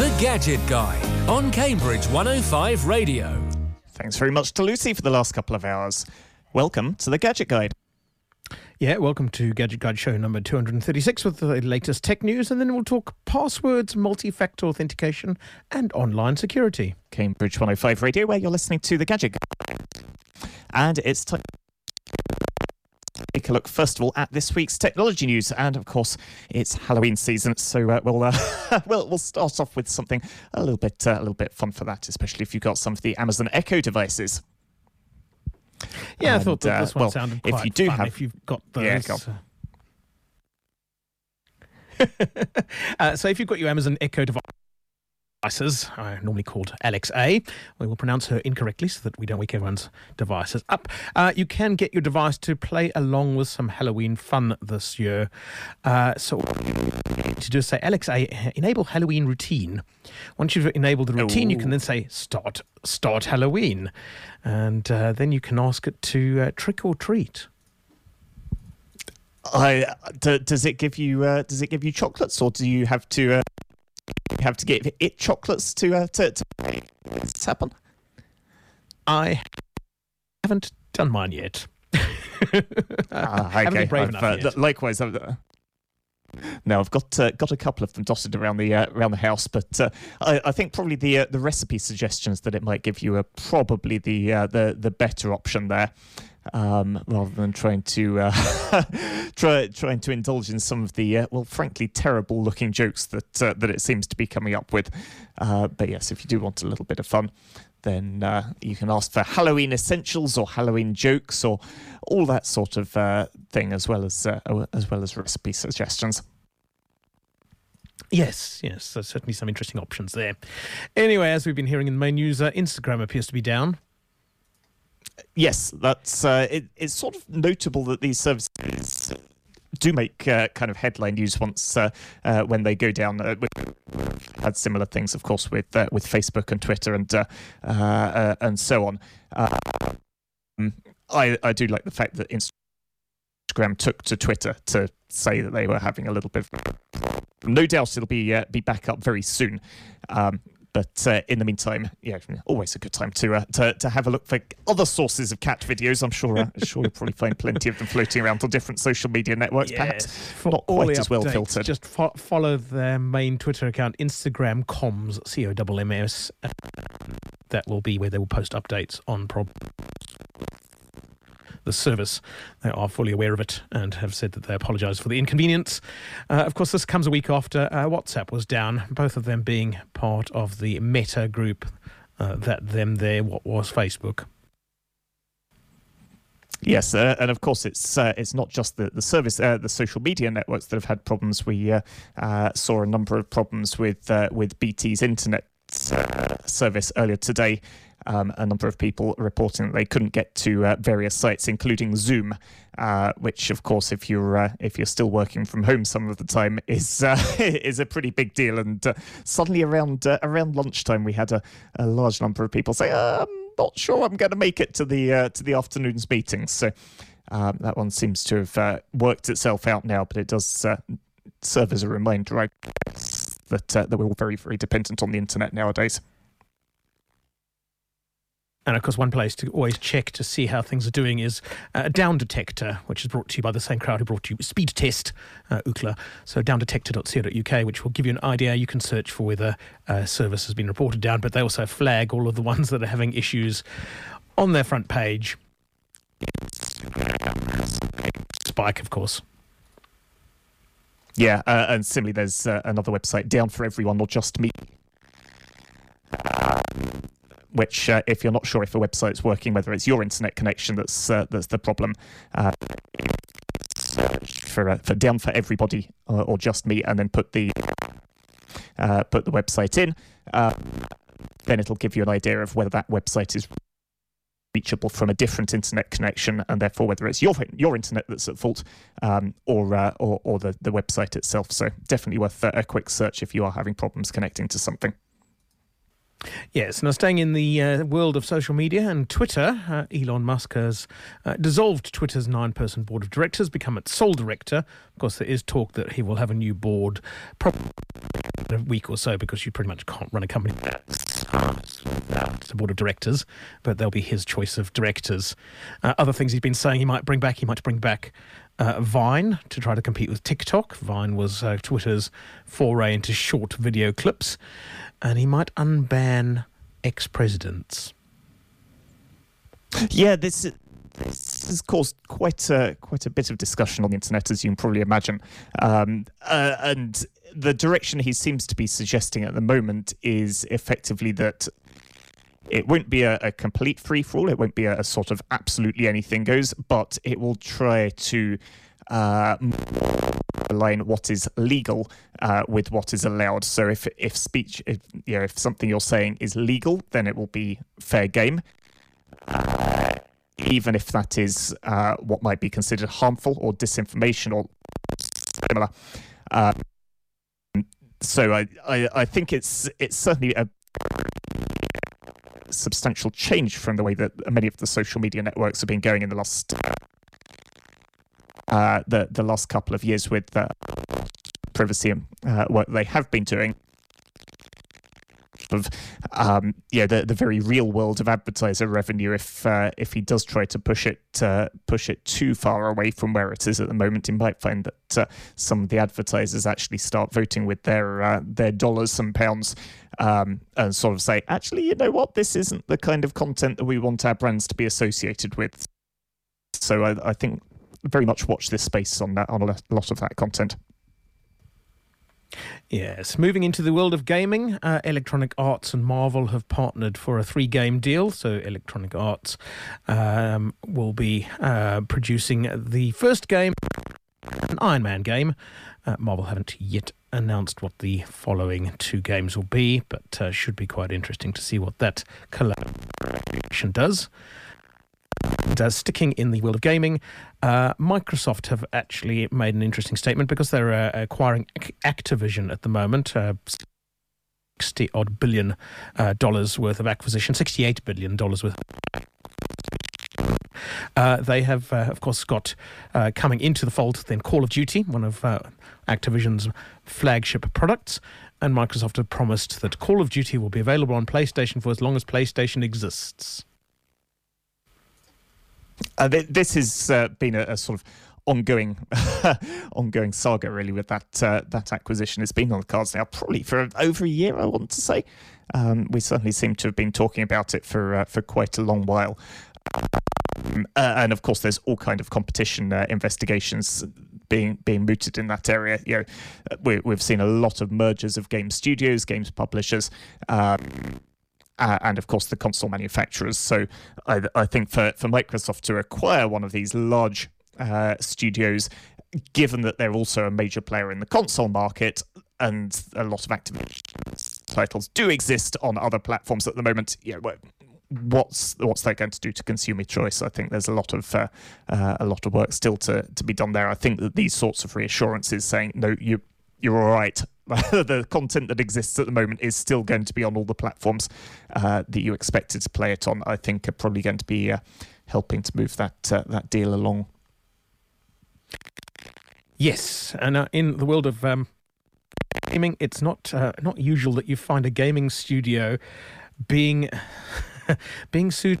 The Gadget Guy on Cambridge 105 Radio. Thanks very much to Lucy for the last couple of hours. Welcome to the Gadget Guide. Yeah, welcome to Gadget Guide show number 236 with the latest tech news, and then we'll talk passwords, multi factor authentication, and online security. Cambridge 105 Radio, where you're listening to the Gadget Guide. And it's time take a look first of all at this week's technology news, and of course it's Halloween season, so uh, we'll, uh, we'll we'll start off with something a little bit uh, a little bit fun for that, especially if you've got some of the Amazon Echo devices. Yeah, And, I thought that uh, this one well, sounded if you do fun have- if you've got those. Yeah, go uh, so if you've got your Amazon Echo devices, uh, normally called Alexa, we will pronounce her incorrectly so that we don't wake everyone's devices up. Uh, you can get your device to play along with some Halloween fun this year. Uh, so to do say, Alexa, enable Halloween routine. Once you've enabled the routine, you can then say, start, start Halloween. And uh, then you can ask it to uh, trick or treat. I d- does it give you uh, does it give you chocolates, or do you have to have to get it chocolates to uh, to, to make this happen? I haven't done mine yet. Ah, been brave I've, enough uh, yet. likewise, I've, uh, no, I've got uh, got a couple of them dotted around the uh, around the house, but uh, I, I think probably the uh, the recipe suggestions that it might give you are probably the uh, the the better option there. Um, rather than trying to uh, try, trying to indulge in some of the uh, well, frankly, terrible looking jokes that uh, that it seems to be coming up with. Uh, but yes, if you do want a little bit of fun, then uh, you can ask for Halloween essentials or Halloween jokes or all that sort of uh, thing, as well as as well as recipe suggestions. Yes, yes, there's certainly some interesting options there. Anyway, as we've been hearing in the main news, Instagram appears to be down. Yes, that's uh, it, it's sort of notable that these services do make uh, kind of headline news once uh, uh, when they go down. Uh, we've had similar things, of course, with uh, with Facebook and Twitter and uh, and so on. Um, I I do like the fact that Instagram took to Twitter to say that they were having a little bit. Of, no doubt it'll be be back up very soon. Um, but uh, in the meantime, yeah, always a good time to, uh, to to have a look for other sources of cat videos. I'm sure, uh, sure you'll probably find plenty of them floating around on different social media networks. Perhaps for not quite as well filtered. Just fo- follow their main Twitter account, Instagram Comms, C O M M S. That will be where they will post updates on prob- the service. They are fully aware of it and have said that they apologise for the inconvenience. Uh, of course, this comes a week after uh, WhatsApp was down, both of them being part of the Meta group. Uh, that them there, what was Facebook. Yes, uh, and of course it's uh, it's not just the the service, uh, the social media networks that have had problems. We uh, uh, saw a number of problems with uh, with BT's internet service earlier today. Um, a number of people reporting that they couldn't get to uh, various sites, including Zoom, uh, which, of course, if you're uh, if you're still working from home some of the time, is uh, is a pretty big deal. And uh, suddenly around uh, around lunchtime, we had a, a large number of people say, "I'm not sure I'm going to make it to the to the afternoon's meetings." So um, that one seems to have worked itself out now, but it does serve as a reminder, I that that we're all very very dependent on the internet nowadays. And of course, one place to always check to see how things are doing is uh, Down Detector, which is brought to you by the same crowd who brought you Speed Test, uh. So downdetector.co.uk, which will give you an idea. You can search for whether a service has been reported down, but they also flag all of the ones that are having issues on their front page. Spike, of course. Yeah, uh, and similarly, there's uh, another website, Down for Everyone or Just Me, which, uh, if you're not sure if a website's working, whether it's your internet connection that's uh, that's the problem, uh, for uh, for Down for Everybody or, Just Me, and then put the put the website in. Then it'll give you an idea of whether that website is reachable from a different internet connection, and therefore whether it's your your internet that's at fault um, or, uh, or or the the website itself. So definitely worth a quick search if you are having problems connecting to something. Yes, now staying in the uh, world of social media and Twitter, uh, Elon Musk has uh, dissolved Twitter's nine person board of directors, become its sole director. Of course, there is talk that he will have a new board probably in a week or so because you pretty much can't run a company without a board of directors, but they'll be his choice of directors. Uh, other things he's been saying he might bring back, he might bring back uh, Vine to try to compete with TikTok. Vine was uh, Twitter's foray into short video clips and he might unban ex presidents. Yeah, this this has caused quite a quite a bit of discussion on the internet, as you can probably imagine. Um, uh, and the direction he seems to be suggesting at the moment is effectively that it won't be a, a complete free for all. It won't be a, a, sort of absolutely anything goes, but it will try to uh, align what is legal uh, with what is allowed. So if if speech, if you know, if something you're saying is legal, then it will be fair game. Uh, even if that is uh, what might be considered harmful or disinformation or similar. Um, so I, I, I think it's it's certainly a substantial change from the way that many of the social media networks have been going in the last uh, the the last couple of years with the privacy and uh, what they have been doing of um, yeah the the very real world of advertiser revenue if uh, if he does try to push it uh, push it too far away from where it is at the moment. He might find that uh, some of the advertisers actually start voting with their uh, their dollars and pounds um, and sort of say actually you know what? This isn't the kind of content that we want our brands to be associated with. So I, I think very much watch this space on that on a lot of that content. Yes, moving into the world of gaming, uh, Electronic Arts and Marvel have partnered for a three game deal. So, Electronic Arts um, will be uh, producing the first game, an Iron Man game. Uh, Marvel haven't yet announced what the following two games will be, but uh, should be quite interesting to see what that collaboration does. And, uh, sticking in the world of gaming, uh, Microsoft have actually made an interesting statement because they're uh, acquiring Activision at the moment. Uh, 60 odd billion uh, dollars worth of acquisition, 68 billion dollars worth. Uh, they have, of course, got coming into the fold then Call of Duty, one of Activision's flagship products, and Microsoft have promised that Call of Duty will be available on PlayStation for as long as PlayStation exists. Uh, th- this has uh, been a, a, sort of ongoing, ongoing saga, really, with that uh, that acquisition. It's been on the cards now, probably for over a year. I want to say. Um, we certainly seem to have been talking about it for uh, for quite a long while. Um, uh, and of course, there's all kind of competition uh, investigations being being mooted in that area. You know, we, have seen a lot of mergers of game studios, games publishers. Um, uh, and of course the console manufacturers. So I, I, think for, for Microsoft to acquire one of these large uh, studios, given that they're also a major player in the console market, and a lot of Activision titles do exist on other platforms at the moment, know, what's what's that going to do to consumer choice? I think there's a lot of uh, uh, a lot of work still to to be done there. I think that these sorts of reassurances saying no, you you're all right. the content that exists at the moment is still going to be on all the platforms uh, that you expected to play it on. I think are probably going to be uh, helping to move that uh, that deal along. Yes, and uh, in the world of um, gaming, it's not uh, not usual that you find a gaming studio being being sued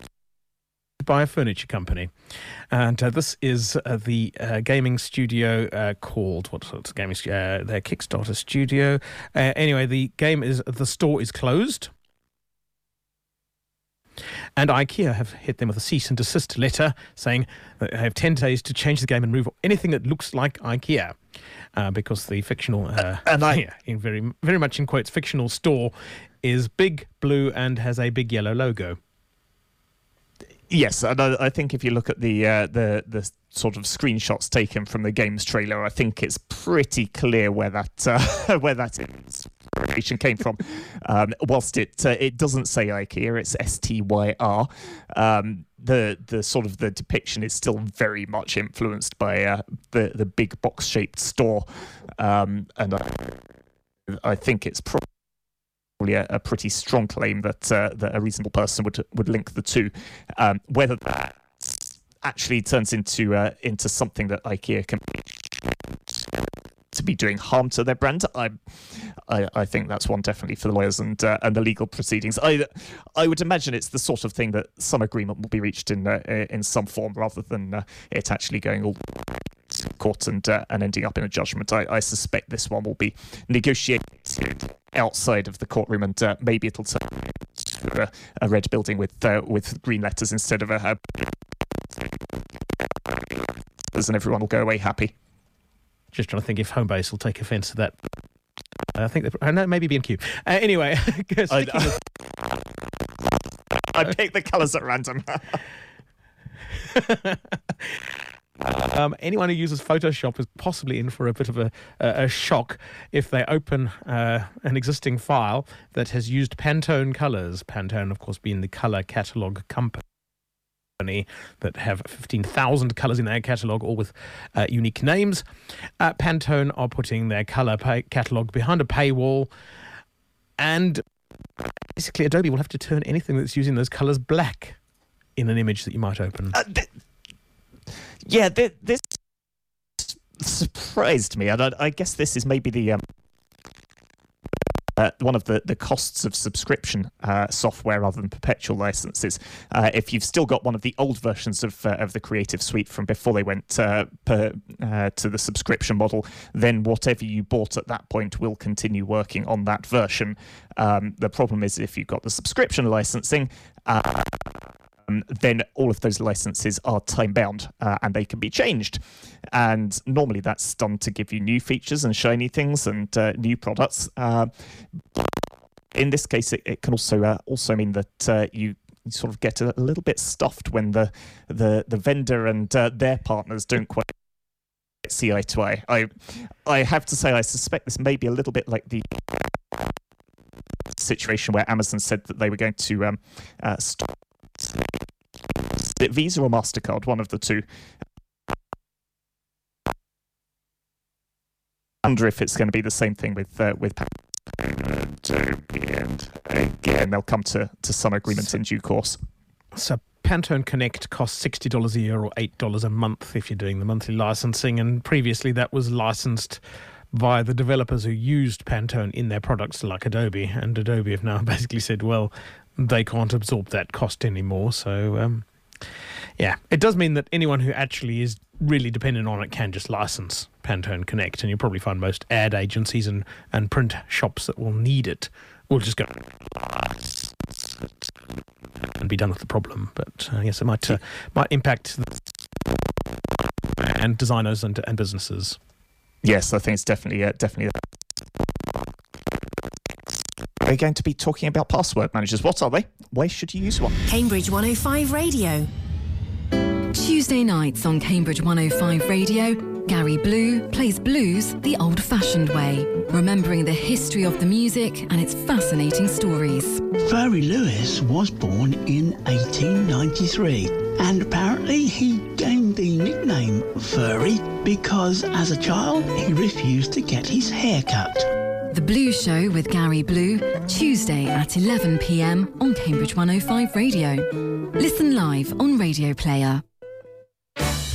by a furniture company. And uh, this is uh, the uh, gaming studio uh, called, what's the gaming, uh, their Kickstarter studio. Uh, anyway, the game is, the store is closed. And IKEA have hit them with a cease and desist letter saying that they have 10 days to change the game and remove anything that looks like IKEA. because the fictional, and I, yeah, in very, very much in quotes, fictional store is big, blue, and has a big yellow logo. Yes, and I, I, think if you look at the uh, the the sort of screenshots taken from the game's trailer, I think it's pretty clear where that uh, where that inspiration came from. Um, whilst it uh, it doesn't say IKEA, it's S T Y R. Um, the the sort of the depiction is still very much influenced by uh, the the big box shaped store, um, and I, I think it's probably a, a pretty strong claim that uh, that a reasonable person would would link the two. Um, whether that actually turns into uh, into something that IKEA can to be doing harm to their brand. I, I, I think that's one definitely for the lawyers and uh, and the legal proceedings. I, I would imagine it's the sort of thing that some agreement will be reached in uh, in some form rather than uh, it actually going all to court and uh, and ending up in a judgment. I, I suspect this one will be negotiated outside of the courtroom and uh, maybe it'll turn to a, a red building with uh, with green letters instead of a, and everyone will go away happy. Just trying to think if Homebase will take offence to that. I think they, I know maybe B&Q. Uh, anyway, I, I, I pick the colours at random. Um, anyone who uses Photoshop is possibly in for a bit of a, a, shock if they open uh, an existing file that has used Pantone colors. Pantone, of course, being the color catalog company that have 15,000 colours in their catalogue, all with uh, unique names. Uh, Pantone are putting their colour pay- catalogue behind a paywall, and basically Adobe will have to turn anything that's using those colours black in an image that you might open. Uh, th- yeah, th- this surprised me, and I, I, guess this is maybe the um, uh, one of the, the costs of subscription uh, software rather than perpetual licenses. Uh, if you've still got one of the old versions of, uh, of the Creative Suite from before they went uh, per, uh, to the subscription model, then whatever you bought at that point will continue working on that version. Um, the problem is if you've got the subscription licensing, um, then all of those licenses are time bound uh, and they can be changed. And normally that's done to give you new features and shiny things and uh, new products. Uh, in this case, it, it can also uh, also mean that uh, you sort of get a, little bit stuffed when the the, the vendor and uh, their partners don't quite see eye to eye. I I have to say I suspect this may be a little bit like the situation where Amazon said that they were going to um, stop it Visa or Mastercard, one of the two. I wonder if it's going to be the same thing with uh, with Adobe, and again they'll come to to some agreement so, in due course. So Pantone Connect costs sixty dollars a year or eight dollars a month if you're doing the monthly licensing, and previously that was licensed via the developers who used Pantone in their products like Adobe, and Adobe have now basically said, well, they can't absorb that cost anymore. So, um, yeah, it does mean that anyone who actually is really dependent on it can just license Pantone Connect, and you'll probably find most ad agencies and, and print shops that will need it will just go and be done with the problem. But uh, yes, it might uh, might impact and designers and, and businesses. Yes, I think it's definitely uh, definitely we're going to be talking about password managers. What are they? Why should you use one? Cambridge 105 Radio. Tuesday nights on Cambridge 105 Radio, Gary Blue plays blues the old fashioned way, remembering the history of the music and its fascinating stories. Furry Lewis was born in 1893, and apparently he gained the nickname Furry because as a child he refused to get his hair cut. The Blue Show with Gary Blue, Tuesday at 11 pm on Cambridge 105 Radio. Listen live on Radio Player.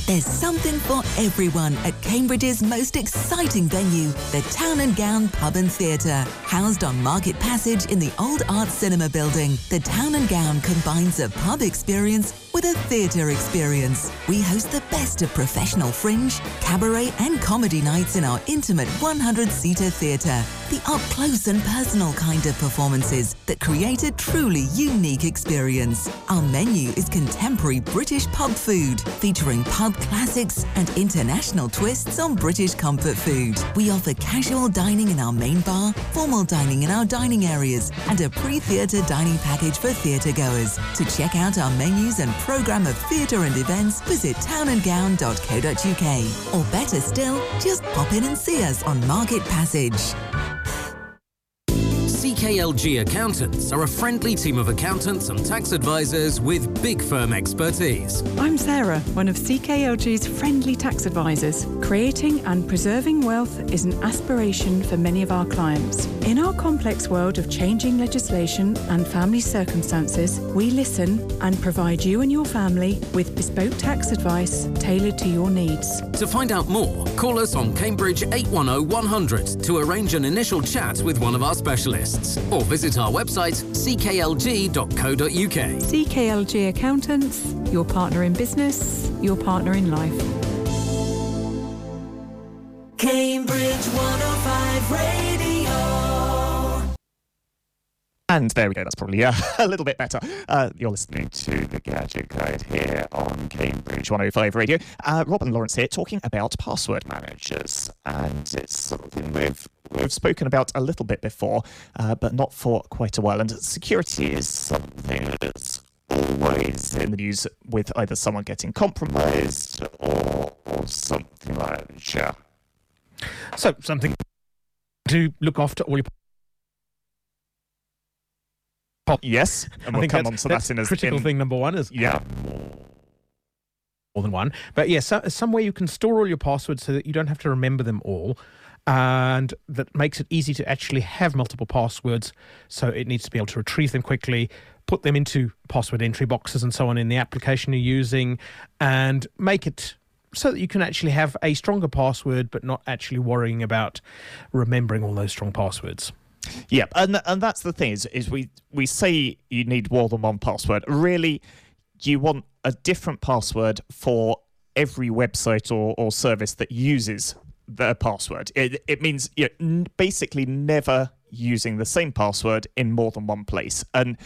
There's something for everyone at Cambridge's most exciting venue, the Town and Gown Pub and Theatre. Housed on Market Passage in the Old Art Cinema building, the Town and Gown combines a pub experience with a theatre experience. We host the best of professional fringe, cabaret, and comedy nights in our intimate 100 seater theatre. The up close and personal kind of performances that create a truly unique experience. Our menu is contemporary British pub food, featuring pub classics and international twists on British comfort food. We offer casual dining in our main bar, formal dining in our dining areas, and a pre theatre dining package for theatre goers. To check out our menus and programme of theatre and events, visit townandgown.co.uk. Or better still, just pop in and see us on Market Passage. CKLG Accountants are a friendly team of accountants and tax advisors with big firm expertise. I'm Sarah, one of CKLG's friendly tax advisors. Creating and preserving wealth is an aspiration for many of our clients. In our complex world of changing legislation and family circumstances, we listen and provide you and your family with bespoke tax advice tailored to your needs. To find out more, call us on Cambridge 810 100 to arrange an initial chat with one of our specialists or visit our website cklg.co.uk. CKLG Accountants, your partner in business, your partner in life. Cambridge 105 Radio. And there we go. That's probably uh, a little bit better. Uh, you're listening to the Gadget Guide here on Cambridge 105 Radio. Uh, and Lawrence here talking about password managers, and it's something we've we've spoken about a little bit before, uh, but not for quite a while. And security is something that's always in the news with either someone getting compromised or or something like that. So something to look after all your. Yes, and I we'll think come that's, on to that in a critical in- thing number one is Yeah. more than one. But yes, yeah, so, somewhere you can store all your passwords so that you don't have to remember them all. And that makes it easy to actually have multiple passwords. So it needs to be able to retrieve them quickly, put them into password entry boxes and so on in the application you're using, and make it so that you can actually have a stronger password, but not actually worrying about remembering all those strong passwords. Yeah, and and that's the thing is is we we say you need more than one password. Really, you want a different password for every website or, or service that uses the password. It it means you know, basically never using the same password in more than one place. And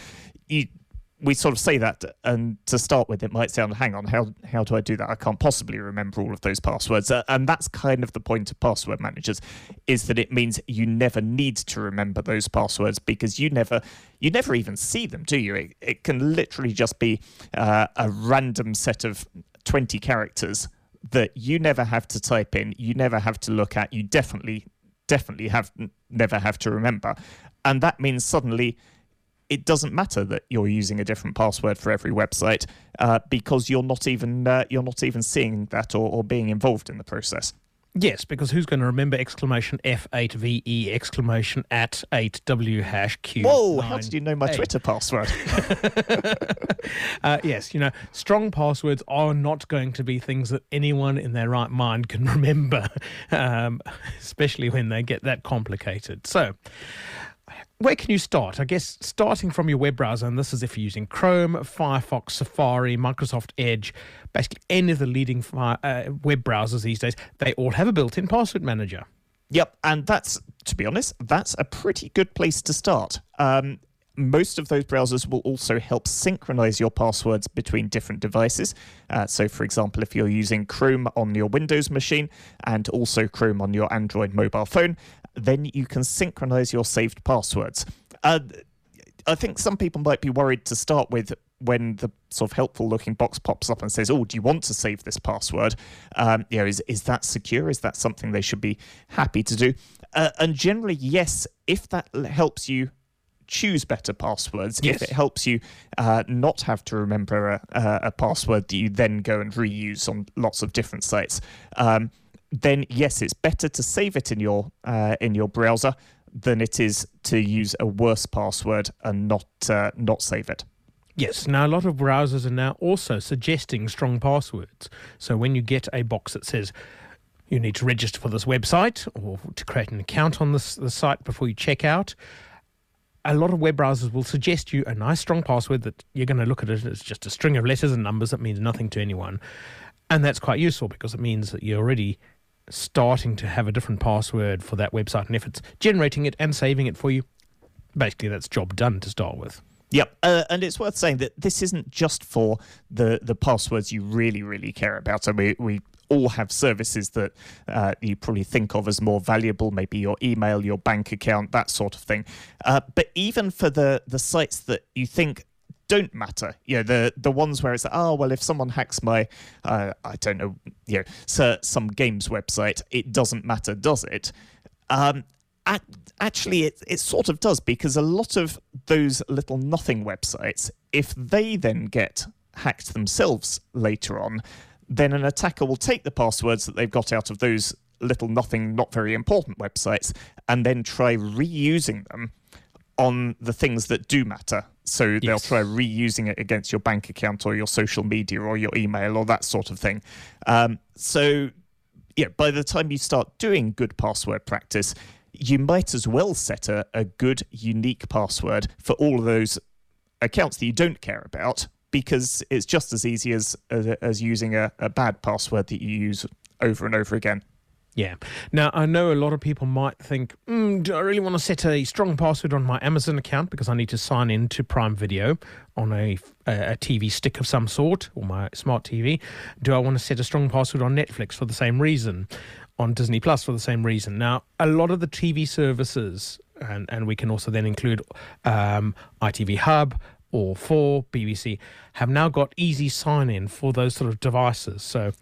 you we sort of say that, and to start with, it might sound, hang on, how how do I do that? I can't possibly remember all of those passwords, uh, and that's kind of the point of password managers, is that it means you never need to remember those passwords because you never you never even see them, do you? It, it can literally just be uh, a random set of twenty characters that you never have to type in, you never have to look at, you definitely definitely have never have to remember, and that means suddenly it doesn't matter that you're using a different password for every website uh, because you're not even uh, you're not even seeing that or, or being involved in the process. Yes, because who's going to remember exclamation F8VE exclamation at 8W hash Q? Whoa! How did you know my Twitter password? uh, yes, you know, strong passwords are not going to be things that anyone in their right mind can remember, um, especially when they get that complicated. So, where can you start? I guess starting from your web browser, and this is if you're using Chrome, Firefox, Safari, Microsoft Edge, basically any of the leading uh, web browsers these days, they all have a built in password manager. Yep, and that's to be honest, that's a pretty good place to start. Um, most of those browsers will also help synchronize your passwords between different devices. Uh, so, for example, if you're using Chrome on your Windows machine and also Chrome on your Android mobile phone, then you can synchronize your saved passwords. Uh, I think some people might be worried to start with when the sort of helpful looking box pops up and says, "Oh, do you want to save this password?" Um, you know, is is that secure? Is that something they should be happy to do? Uh, and generally, yes, if that helps you choose better passwords, Yes. if it helps you uh, not have to remember a, a, a password that you then go and reuse on lots of different sites, um, then yes, it's better to save it in your uh, in your browser than it is to use a worse password and not uh, not save it. Yes, now a lot of browsers are now also suggesting strong passwords. So when you get a box that says you need to register for this website or to create an account on this the site before you check out, a lot of web browsers will suggest you a nice strong password that you're going to look at it as just a string of letters and numbers that means nothing to anyone. And that's quite useful because it means that you're already starting to have a different password for that website. And if it's generating it and saving it for you, basically that's job done to start with. Yep, uh, and it's worth saying that this isn't just for the the passwords you really really care about. So we we all have services that uh, you probably think of as more valuable, maybe your email, your bank account, that sort of thing. Uh, but even for the the sites that you think don't matter, you know, the the ones where it's oh well, if someone hacks my uh, I don't know, you know, so, some games website, it doesn't matter, does it? Um, actually, it, it sort of does because a lot of those little nothing websites, if they then get hacked themselves later on, then an attacker will take the passwords that they've got out of those little nothing, not very important websites and then try reusing them on the things that do matter. So they'll try reusing it against your bank account or your social media or your email or that sort of thing. Um, so, yeah, by the time you start doing good password practice, you might as well set a, a good, unique password for all of those accounts that you don't care about because it's just as easy as as, as using a, a bad password that you use over and over again. Yeah. Now, I know a lot of people might think, mm, do I really want to set a strong password on my Amazon account because I need to sign in to Prime Video on a, a TV stick of some sort or my smart TV? Do I want to set a strong password on Netflix for the same reason? On Disney Plus for the same reason. Now, a lot of the TV services, and, and we can also then include um, ITV Hub or for BBC, have now got easy sign in for those sort of devices. So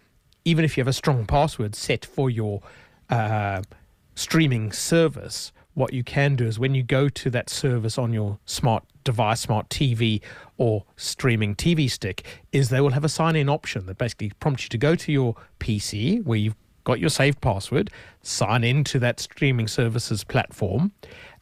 even if you have a strong password set for your uh, streaming service, what you can do is when you go to that service on your smart device, smart TV, or streaming TV stick, is they will have a sign in option that basically prompts you to go to your PC where you've got your saved password, sign into that streaming services platform,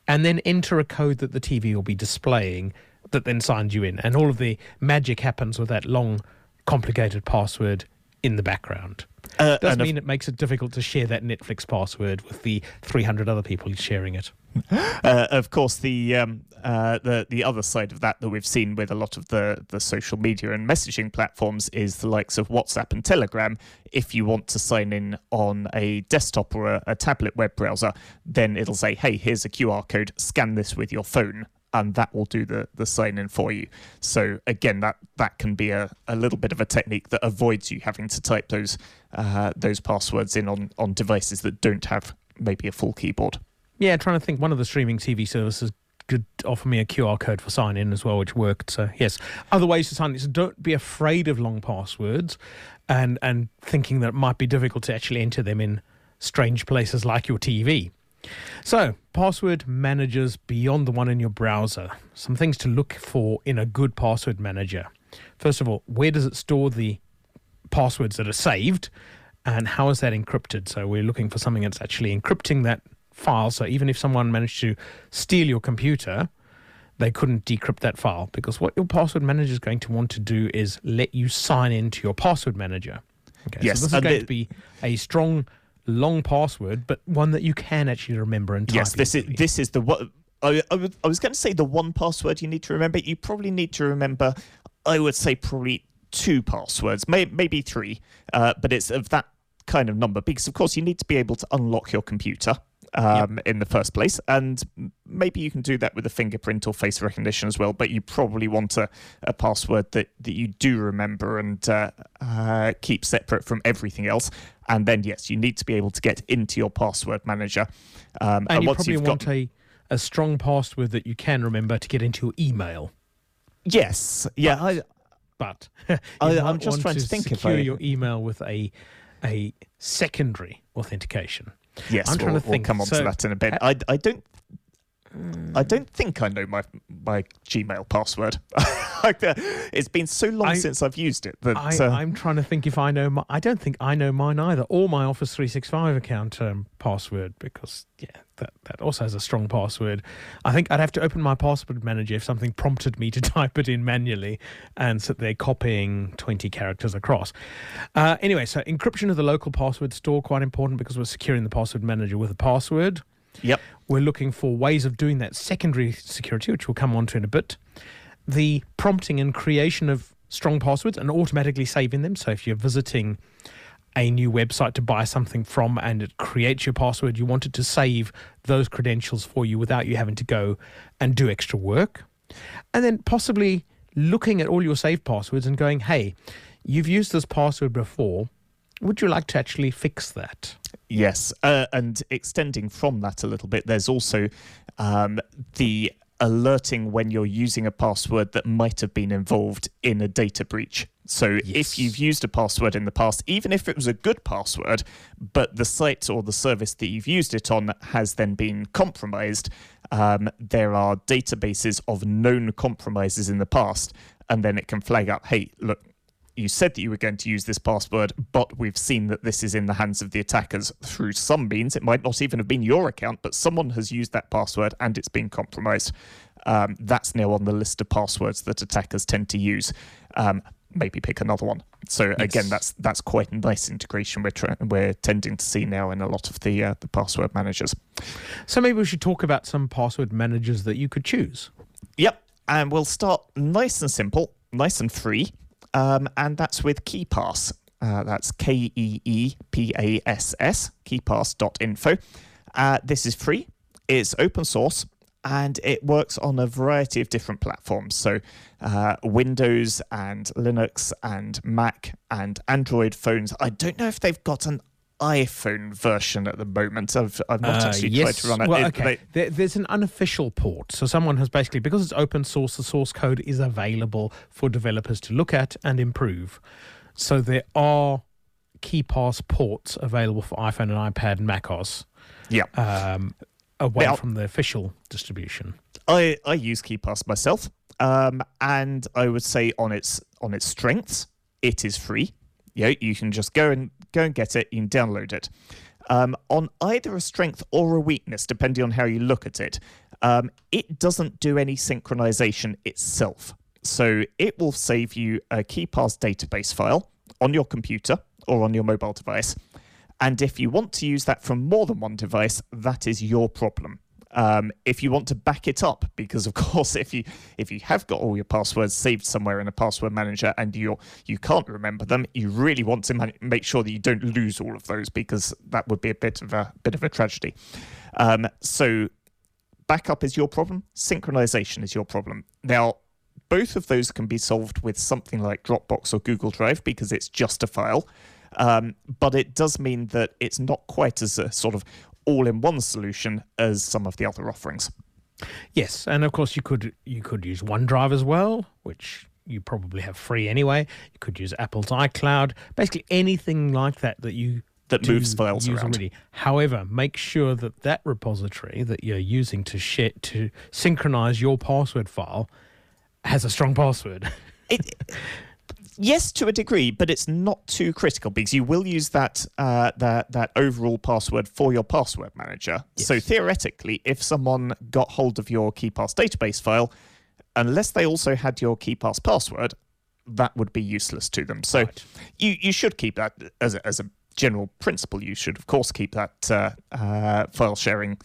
and then enter a code that the TV will be displaying that then signs you in. And all of the magic happens with that long, complicated password in the background. Uh, Does mean it makes it difficult to share that Netflix password with the 300 other people sharing it. Uh, of course, the um, uh, the the other side of that that we've seen with a lot of the the social media and messaging platforms is the likes of WhatsApp and Telegram. If you want to sign in on a desktop or a, a tablet web browser, then it'll say, "Hey, here's a QR code. Scan this with your phone." And that will do the, the sign in for you. So again, that, that can be a, a little bit of a technique that avoids you having to type those uh, those passwords in on, on devices that don't have maybe a full keyboard. Yeah, trying to think one of the streaming TV services could offer me a QR code for sign in as well, which worked. So yes, other ways to sign in. So don't be afraid of long passwords, and and thinking that it might be difficult to actually enter them in strange places like your TV. So, password managers beyond the one in your browser. Some things to look for in a good password manager. First of all, where does it store the passwords that are saved and how is that encrypted? So, we're looking for something that's actually encrypting that file. So, even if someone managed to steal your computer, they couldn't decrypt that file because what your password manager is going to want to do is let you sign into your password manager. Okay, Yes, so this is going to be a strong, long password, but one that you can actually remember and type Yes, this is this is the what I, I, was- I was going to say the one password you need to remember. You probably need to remember. I would say probably two passwords, may, maybe three, uh, but it's of that kind of number because of course you need to be able to unlock your computer um, in the first place, and maybe you can do that with a fingerprint or face recognition as well. But you probably want a, a password that that you do remember and uh, uh, keep separate from everything else. And then yes, you need to be able to get into your password manager. Um, and you probably want got a, a strong password that you can remember to get into your email. yes, yeah, I, But I- I'm just trying to think if secure I- your email with a a secondary authentication. Yes, I'm we'll, to we'll come on So, to that in a bit. I, I don't. I don't think I know my my Gmail password. Uh, it's been so long I- since I've used it that I, uh, I'm trying to think if I know. My, I don't think I know mine either, or my Office 365 account um, password because yeah, that that also has a strong password. I think I'd have to open my password manager if something prompted me to type it in manually and sit there copying 20 characters across. Uh, anyway, so encryption of the local password store quite important because we're securing the password manager with a password. Yep. We're looking for ways of doing that secondary security, which we'll come on to in a bit. The prompting and creation of strong passwords and automatically saving them. So if you're visiting a new website to buy something from and it creates your password, you want it to save those credentials for you without you having to go and do extra work. And then possibly looking at all your saved passwords and going, hey, you've used this password before. Would you like to actually fix that? Yes, uh, and extending from that a little bit, there's also um, the alerting when you're using a password that might have been involved in a data breach. So if you've used a password in the past, even if it was a good password, but the site or the service that you've used it on has then been compromised, um, there are databases of known compromises in the past, and then it can flag up, hey, look, you said that you were going to use this password, but we've seen that this is in the hands of the attackers through some means. It might not even have been your account, but someone has used that password and it's been compromised. Um, that's now on the list of passwords that attackers tend to use. Um, maybe pick another one. So again, that's that's quite a nice integration we're tra- we're tending to see now in a lot of the uh, the password managers. So maybe we should talk about some password managers that you could choose. Yep, and we'll start nice and simple, nice and free, um, and that's with KeePass. Uh, that's K E E P A S S, keepass.info. Uh, this is free, it's open source, and it works on a variety of different platforms. So, uh, Windows and Linux and Mac and Android phones. I don't know if they've got an iPhone version at the moment. I've, I've not Uh, actually yes. tried to run it. Well, It- okay. they- There, there's an unofficial port. So someone has basically, because it's open source, the source code is available for developers to look at and improve. So there are KeePass ports available for iPhone and iPad and macOS. Yeah. Um, away Now- from the official distribution. I, I use KeePass myself, um, and I would say on its on its strengths, it is free. You know, you can just go and go and get it. You can download it. Um, on either a strength or a weakness, depending on how you look at it, um, it doesn't do any synchronization itself. So it will save you a KeePass database file on your computer or on your mobile device. And if you want to use that from more than one device, that is your problem. Um, if you want to back it up, because of course, if you if you have got all your passwords saved somewhere in a password manager and you you can't remember them, you really want to man- make sure that you don't lose all of those because that would be a bit of a bit of a tragedy. Um, so backup is your problem, synchronization is your problem. Now, both of those can be solved with something like Dropbox or Google Drive because it's just a file. Um, but it does mean that it's not quite as a sort of all in one solution as some of the other offerings. Yes, and of course you could you could use OneDrive as well, which you probably have free anyway. You could use Apple's iCloud, basically anything like that that you That moves files around. already. However, make sure that that repository that you're using to share to synchronize your password file has a strong password. It, yes, to a degree, but it's not too critical because you will use that uh, that that overall password for your password manager. So theoretically, if someone got hold of your KeePass database file, unless they also had your KeePass password, that would be useless to them. So you you should keep that as a, as a general principle. You should of course keep that uh, uh, file sharing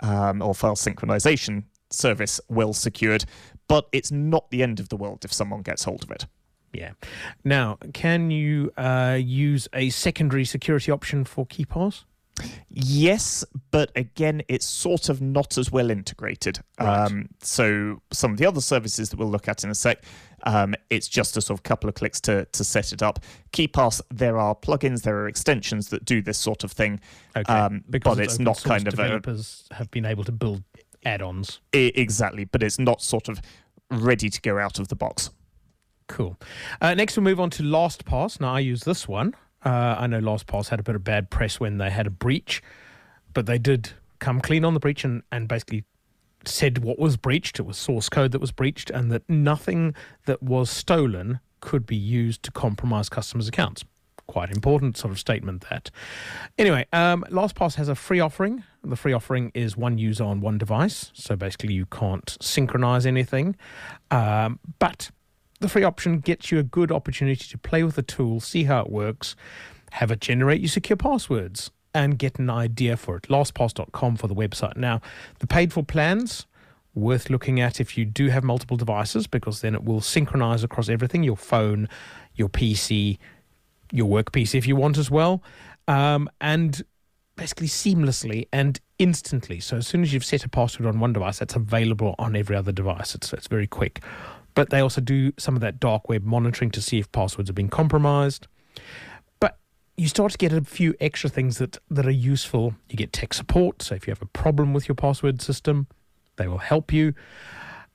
um, or file synchronization service well secured, but it's not the end of the world if someone gets hold of it. Yeah. Now, can you uh, use a secondary security option for KeePass? Yes, but again, it's sort of not as well integrated. Um, so some of the other services that we'll look at in a sec, um, it's just a sort of couple of clicks to to set it up. KeePass, there are plugins, there are extensions that do this sort of thing, Okay. um, because but it's it's not kind of a, developers have been able to build add-ons. I- exactly, but it's not sort of ready to go out of the box. Cool. Uh, next, we'll move on to LastPass. Now, I use this one. Uh, I know LastPass had a bit of bad press when they had a breach, but they did come clean on the breach and, and basically said what was breached. It was source code that was breached, and that nothing that was stolen could be used to compromise customers' accounts. Quite important sort of statement that. Anyway, um, LastPass has a free offering. The free offering is one user on one device, so basically you can't synchronize anything. Um, but the free option gets you a good opportunity to play with the tool, see how it works, have it generate you secure passwords, and get an idea for it. LastPass.com for the website. Now, the paid for plans worth looking at if you do have multiple devices because then it will synchronize across everything your phone, your PC, your work PC if you want as well, um, and basically seamlessly and instantly. So as soon as you've set a password on one device, that's available on every other device. It's, it's very quick. But they also do some of that dark web monitoring to see if passwords have been compromised. But you start to get a few extra things that, that are useful. You get tech support. So if you have a problem with your password system, they will help you.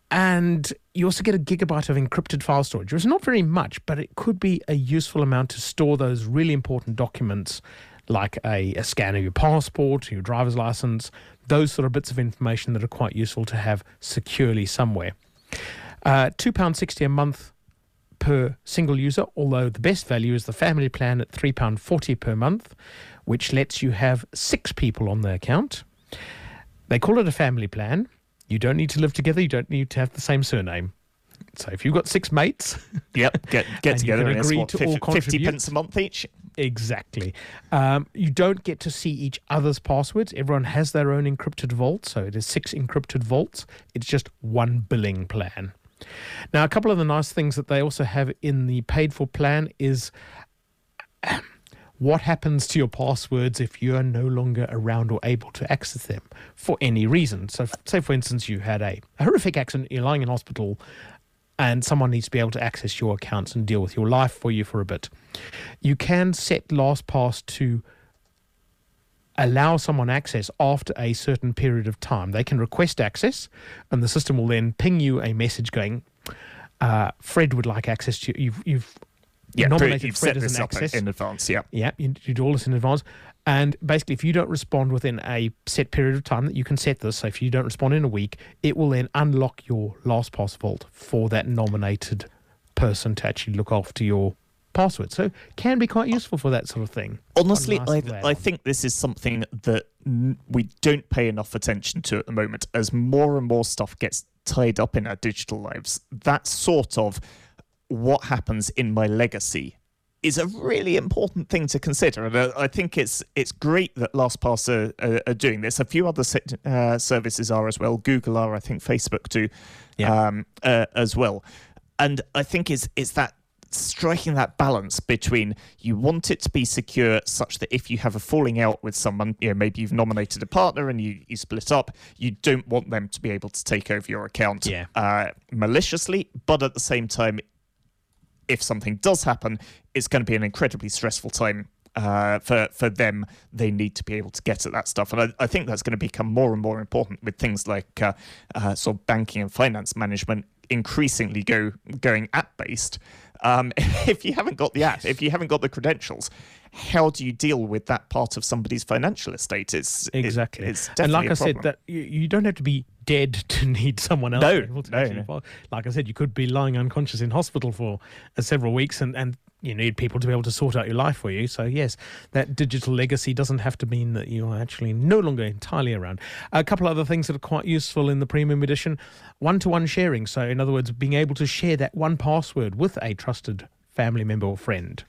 And you also get a gigabyte of encrypted file storage. It's not very much, but it could be a useful amount to store those really important documents like a, a scan of your passport, your driver's license, those sort of bits of information that are quite useful to have securely somewhere. Uh, £2.60 a month per single user, although the best value is the family plan at £3.40 per month, which lets you have six people on the account. They call it a family plan. You don't need to live together, you don't need to have the same surname. So if you've got six mates, Yep, get get And together and agree what, to 50, all 50 pence a month each. Exactly. Um, you don't get to see each other's passwords. Everyone has their own encrypted vault, so it is six encrypted vaults. It's just one billing plan. Now, a couple of the nice things that they also have in the paid for plan is what happens to your passwords if you are no longer around or able to access them for any reason. So, say for instance, you had a, horrific accident, you're lying in hospital, and someone needs to be able to access your accounts and deal with your life for you for a bit. You can set LastPass to allow someone access after a certain period of time. They can request access, and the system will then ping you a message going, uh, "Fred would like access to you. You've, you've Yeah, nominated you've Fred set as this an access. in advance. Yeah, Yeah, you, you do all this in advance. And basically, if you don't respond within a set period of time that you can set this, so if you don't respond in a week, it will then unlock your LastPass vault for that nominated person to actually look after your password. So can be quite useful for that sort of thing. honestly, I I think this is something that we don't pay enough attention to at the moment. As more and more stuff gets tied up in our digital lives, that sort of what happens in my legacy is a really important thing to consider, and uh, I think it's it's great that LastPass are, are, are doing this. A few other uh, services are as well. Google are, I think, Facebook do, Yeah. um, uh, as well. And I think it's it's that striking that balance between you want it to be secure such that if you have a falling out with someone, you know, maybe you've nominated a partner and you, you split up, you don't want them to be able to take over your account Yeah. uh, maliciously, but at the same time, if something does happen, it's going to be an incredibly stressful time uh, for for them. They need to be able to get at that stuff, and I, I think that's going to become more and more important with things like uh, uh, sort of banking and finance management increasingly go going app based. Um, if you haven't got the app, if you haven't got the credentials, how do you deal with that part of somebody's financial estate? It's it- Exactly. it's and like I said, that you, you don't have to be dead to need someone else. No, to be able to no, no. Like I said, you could be lying unconscious in hospital for uh, several weeks, and and you need people to be able to sort out your life for you. So yes, that digital legacy doesn't have to mean that you are actually no longer entirely around. A couple other things that are quite useful in the premium edition: one-to-one sharing. So in other words, being able to share that one password with a trusted family member or friend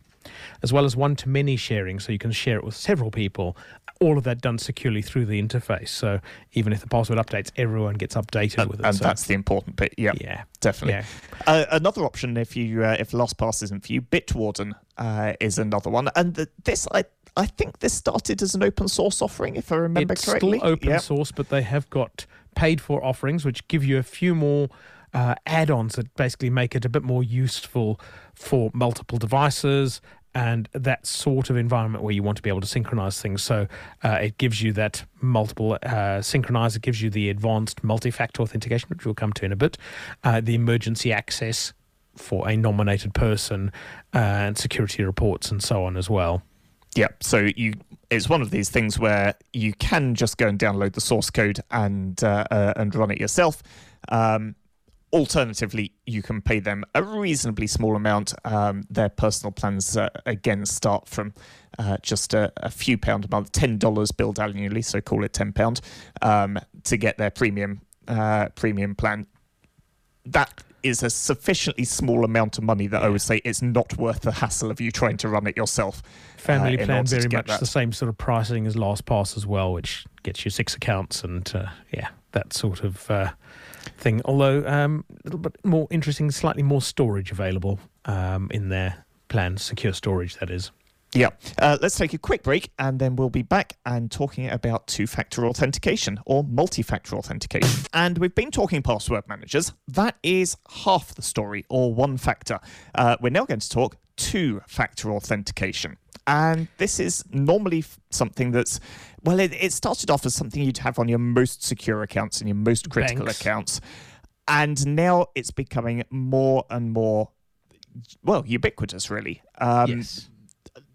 as well as one to many sharing, so you can share it with several people. All of that done securely through the interface. So even if the password updates, everyone gets updated and, with it. and So- that's the important bit. Yeah, yeah, definitely. yeah. Uh, another option, if you uh, if LastPass isn't for you, Bitwarden uh, is another one. And the, this, I I think this started as an open source offering, if I remember it's correctly. still open Yeah. source, but they have got paid for offerings which give you a few more uh, add-ons that basically make it a bit more useful for multiple devices and that sort of environment where you want to be able to synchronize things. So uh, it gives you that multiple uh, synchronize. It gives you the advanced multi-factor authentication, which we'll come to in a bit. Uh, the emergency access for a nominated person uh, and security reports and so on as well. Yeah, so you it's one of these things where you can just go and download the source code and uh, uh, and run it yourself. Um, alternatively, you can pay them a reasonably small amount. Um, their personal plans uh, again start from uh, just a, a few pound a month, ten dollars billed annually, so call it ten pound um, to get their premium uh, premium plan. That is a sufficiently small amount of money that I would say it's not worth the hassle of you trying to run it yourself. Family uh, plan very much that. the same sort of pricing as LastPass as well, which gets you six accounts and uh, yeah, that sort of uh, thing. Although um, a little bit more interesting, slightly more storage available um, in their plan, secure storage that is. Yeah. Uh, let's take a quick break and then we'll be back and talking about two factor authentication or multi factor authentication. And we've been talking password managers. That is half the story or one factor. Uh, we're now going to talk two factor authentication. And this is normally something that's, well, it, it started off as something you'd have on your most secure accounts and your most critical Banks. accounts. and now it's becoming more and more, well, ubiquitous, really. Um, yes.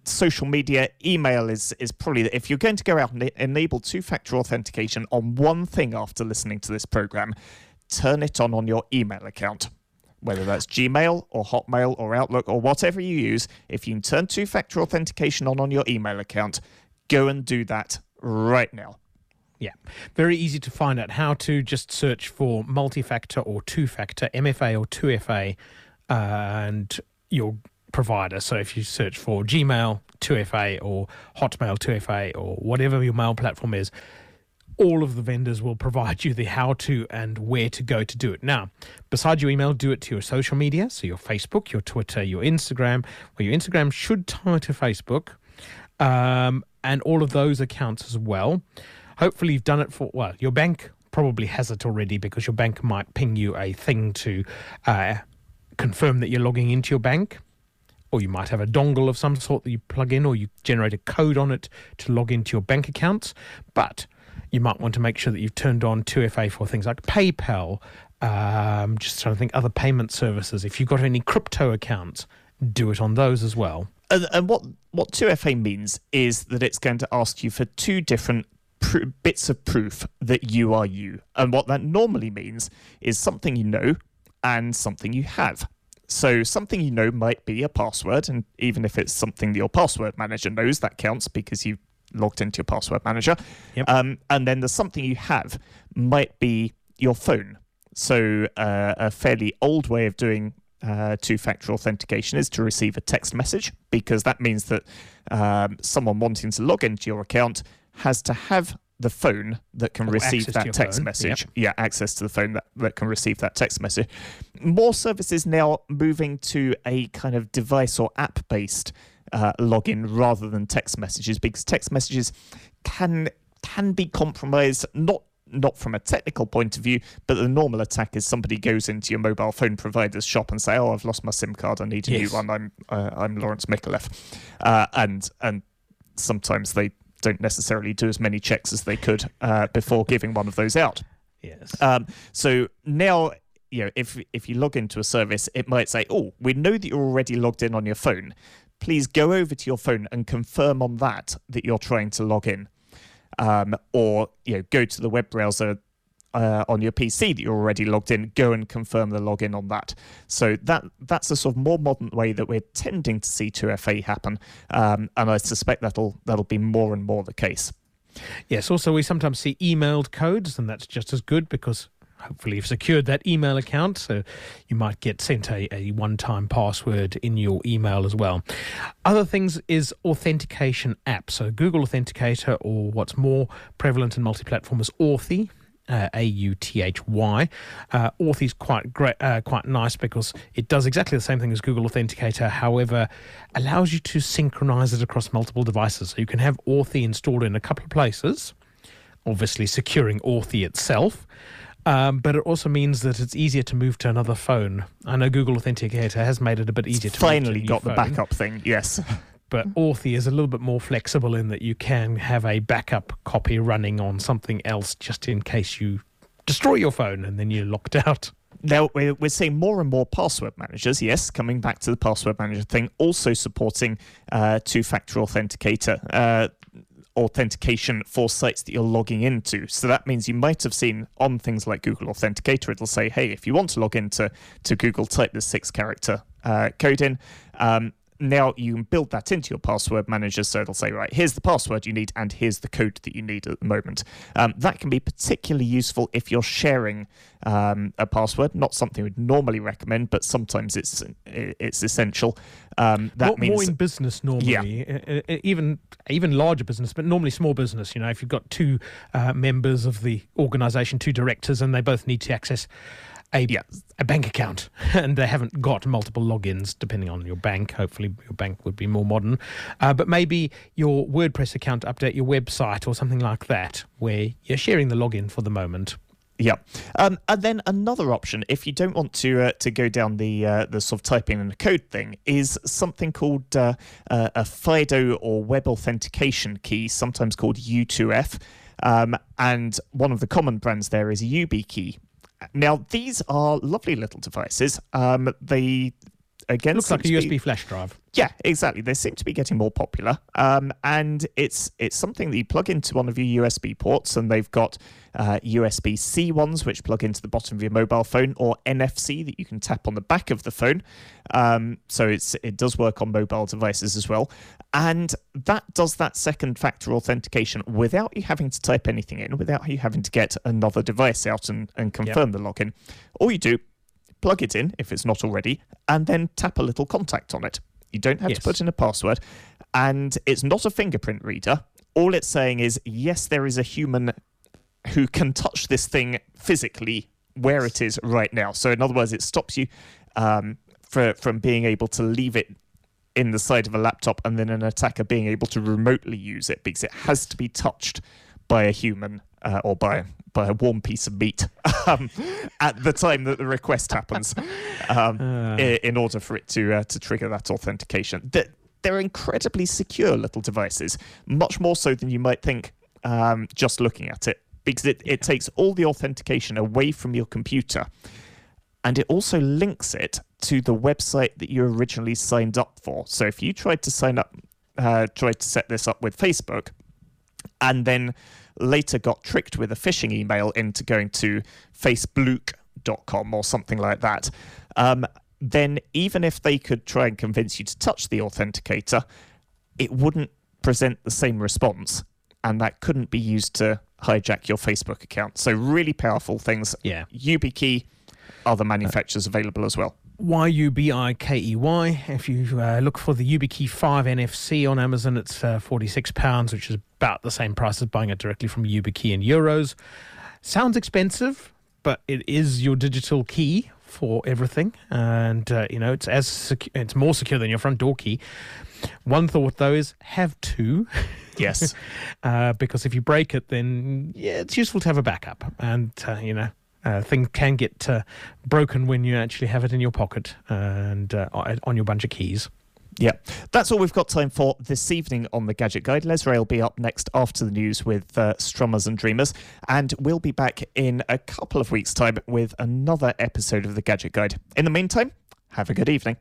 social media, email is is probably if you're going to go out and enable two-factor authentication on one thing after listening to this program, turn it on on your email account. Whether that's Gmail or Hotmail or Outlook or whatever you use, if you turn two-factor authentication on on your email account, go and do that right now. Yeah, very easy to find out how to just search for multi-factor or two-factor, MFA or 2FA, uh, and your provider. So if you search for Gmail 2FA or Hotmail 2FA or whatever your mail platform is, all of the vendors will provide you the how to and where to go to do it. Now, besides your email, do it to your social media, so your Facebook, your Twitter, your Instagram. Well, your Instagram should tie to Facebook, um, and all of those accounts as well. Hopefully, you've done it for well. Your bank probably has it already because your bank might ping you a thing to uh, confirm that you're logging into your bank or you might have a dongle of some sort that you plug in, or you generate a code on it to log into your bank accounts. But you might want to make sure that you've turned on 2FA for things like PayPal, um, just trying to think other payment services. If you've got any crypto accounts, do it on those as well. And, and what what 2FA means is that it's going to ask you for two different pr- bits of proof that you are you. And what that normally means is something you know and something you have. So something you know might be a password, and even if it's something that your password manager knows, that counts because you logged into your password manager. Yep. Um, and then the something you have might be your phone. So uh, a fairly old way of doing uh, two-factor authentication is to receive a text message because that means that um, someone wanting to log into your account has to have the phone that can Or receive that text phone, message. Yeah, access to the phone that, that can receive that text message. More services now moving to a kind of device or app-based uh, login rather than text messages because text messages can can be compromised not not from a technical point of view, but the normal attack is somebody goes into your mobile phone provider's shop and say, "Oh, I've lost my SIM card. I need a Yes. new one. I'm uh, I'm Lawrence Mikulev," uh, and and sometimes they don't necessarily do as many checks as they could uh, before giving one of those out. Yes. Um, so now, you know, if if you log into a service, it might say, "Oh, we know that you're already logged in on your phone. Please go over to your phone and confirm on that that you're trying to log in." Um, or you know, go to the web browser uh, on your PC that you're already logged in. Go and confirm the login on that. So that that's a sort of more modern way that we're tending to see 2FA happen, um, and I suspect that'll that'll be more and more the case. Yes, also we sometimes see emailed codes, and that's just as good because hopefully you've secured that email account. So you might get sent a, a one time password in your email as well. Other things is authentication apps. So Google Authenticator, or what's more prevalent and multi platform is Authy. Uh, A U T H Y. Uh, Authy is quite great, uh, quite nice because it does exactly the same thing as Google Authenticator. However, allows you to synchronize it across multiple devices. So you can have Authy installed in a couple of places, obviously securing Authy itself. Um, but it also means that it's easier to move to another phone. I know Google Authenticator has made it a bit easier to move to a Finally got the backup thing. Yes. But Authy is a little bit more flexible in that you can have a backup copy running on something else just in case you destroy your phone and then you're locked out. Now we're, we're seeing more and more password managers. Yes, coming back to the password manager thing, also supporting uh, two-factor authenticator. Uh, authentication for sites that you're logging into. So that means you might have seen on things like Google Authenticator, it'll say, hey, if you want to log into to Google, type the six character uh, code in. Um, now you can build that into your password manager. So it'll say right here's the password you need and here's the code that you need at the moment. Um, that can be particularly useful if you're sharing um, a password not something we'd normally recommend but sometimes it's it's essential. Um, that means more in business normally, uh, even even larger business, but normally small business. You know, if you've got two uh, members of the organisation, two directors, and they both need to access a, yeah. a bank account, and they haven't got multiple logins, depending on your bank. Hopefully, your bank would be more modern, uh, but maybe your WordPress account update your website or something like that, where you're sharing the login for the moment. Yeah, um, and then another option, if you don't want to uh, to go down the uh, the sort of typing in the code thing, is something called uh, uh, a FIDO or Web Authentication Key, sometimes called U2F, um, and one of the common brands there is YubiKey. Now, these are lovely little devices. Um, they again Looks like a USB be- flash drive. yeah, exactly. They seem to be getting more popular, um, and it's it's something that you plug into one of your USB ports, and they've got uh, USB C ones which plug into the bottom of your mobile phone, or NFC that you can tap on the back of the phone. Um, so it's it does work on mobile devices as well, and that does that second factor authentication without you having to type anything in, without you having to get another device out and, and confirm the login. All you do plug it in if it's not already, and then tap a little contact on it. You don't have Yes. to put in a password, and it's not a fingerprint reader. All it's saying is, yes, there is a human who can touch this thing physically where it is right now. So, in other words, it stops you um, for, from being able to leave it in the side of a laptop and then an attacker being able to remotely use it because it has to be touched by a human uh, or by by a warm piece of meat um, at the time that the request happens um, i- in order for it to uh, to trigger that authentication. That they're incredibly secure little devices, much more so than you might think um, just looking at it, because it, it takes all the authentication away from your computer and it also links it to the website that you originally signed up for. So if you tried to sign up, uh, tried to set this up with Facebook, and then later got tricked with a phishing email into going to facebook.com or something like that, um, then even if they could try and convince you to touch the authenticator, it wouldn't present the same response. And that couldn't be used to hijack your Facebook account. So, really powerful things. Yeah. YubiKey, other manufacturers available as well. Y U B I K E Y. If you uh, look for the YubiKey 5 NFC on Amazon, it's uh, £46, which is about the same price as buying it directly from YubiKey in euros. Sounds expensive, but it is your digital key for everything, and uh, you know it's as secu- it's more secure than your front door key. One thought though is have two. Yes. uh, because if you break it, then yeah, it's useful to have a backup, and uh, you know. Uh, things can get uh, broken when you actually have it in your pocket and uh, on your bunch of keys. Yeah, that's all we've got time for this evening on the Gadget Guide. Lesray will be up next after the news with uh, Strummers and Dreamers, and we'll be back in a couple of weeks' time with another episode of the Gadget Guide. In the meantime, have a good evening.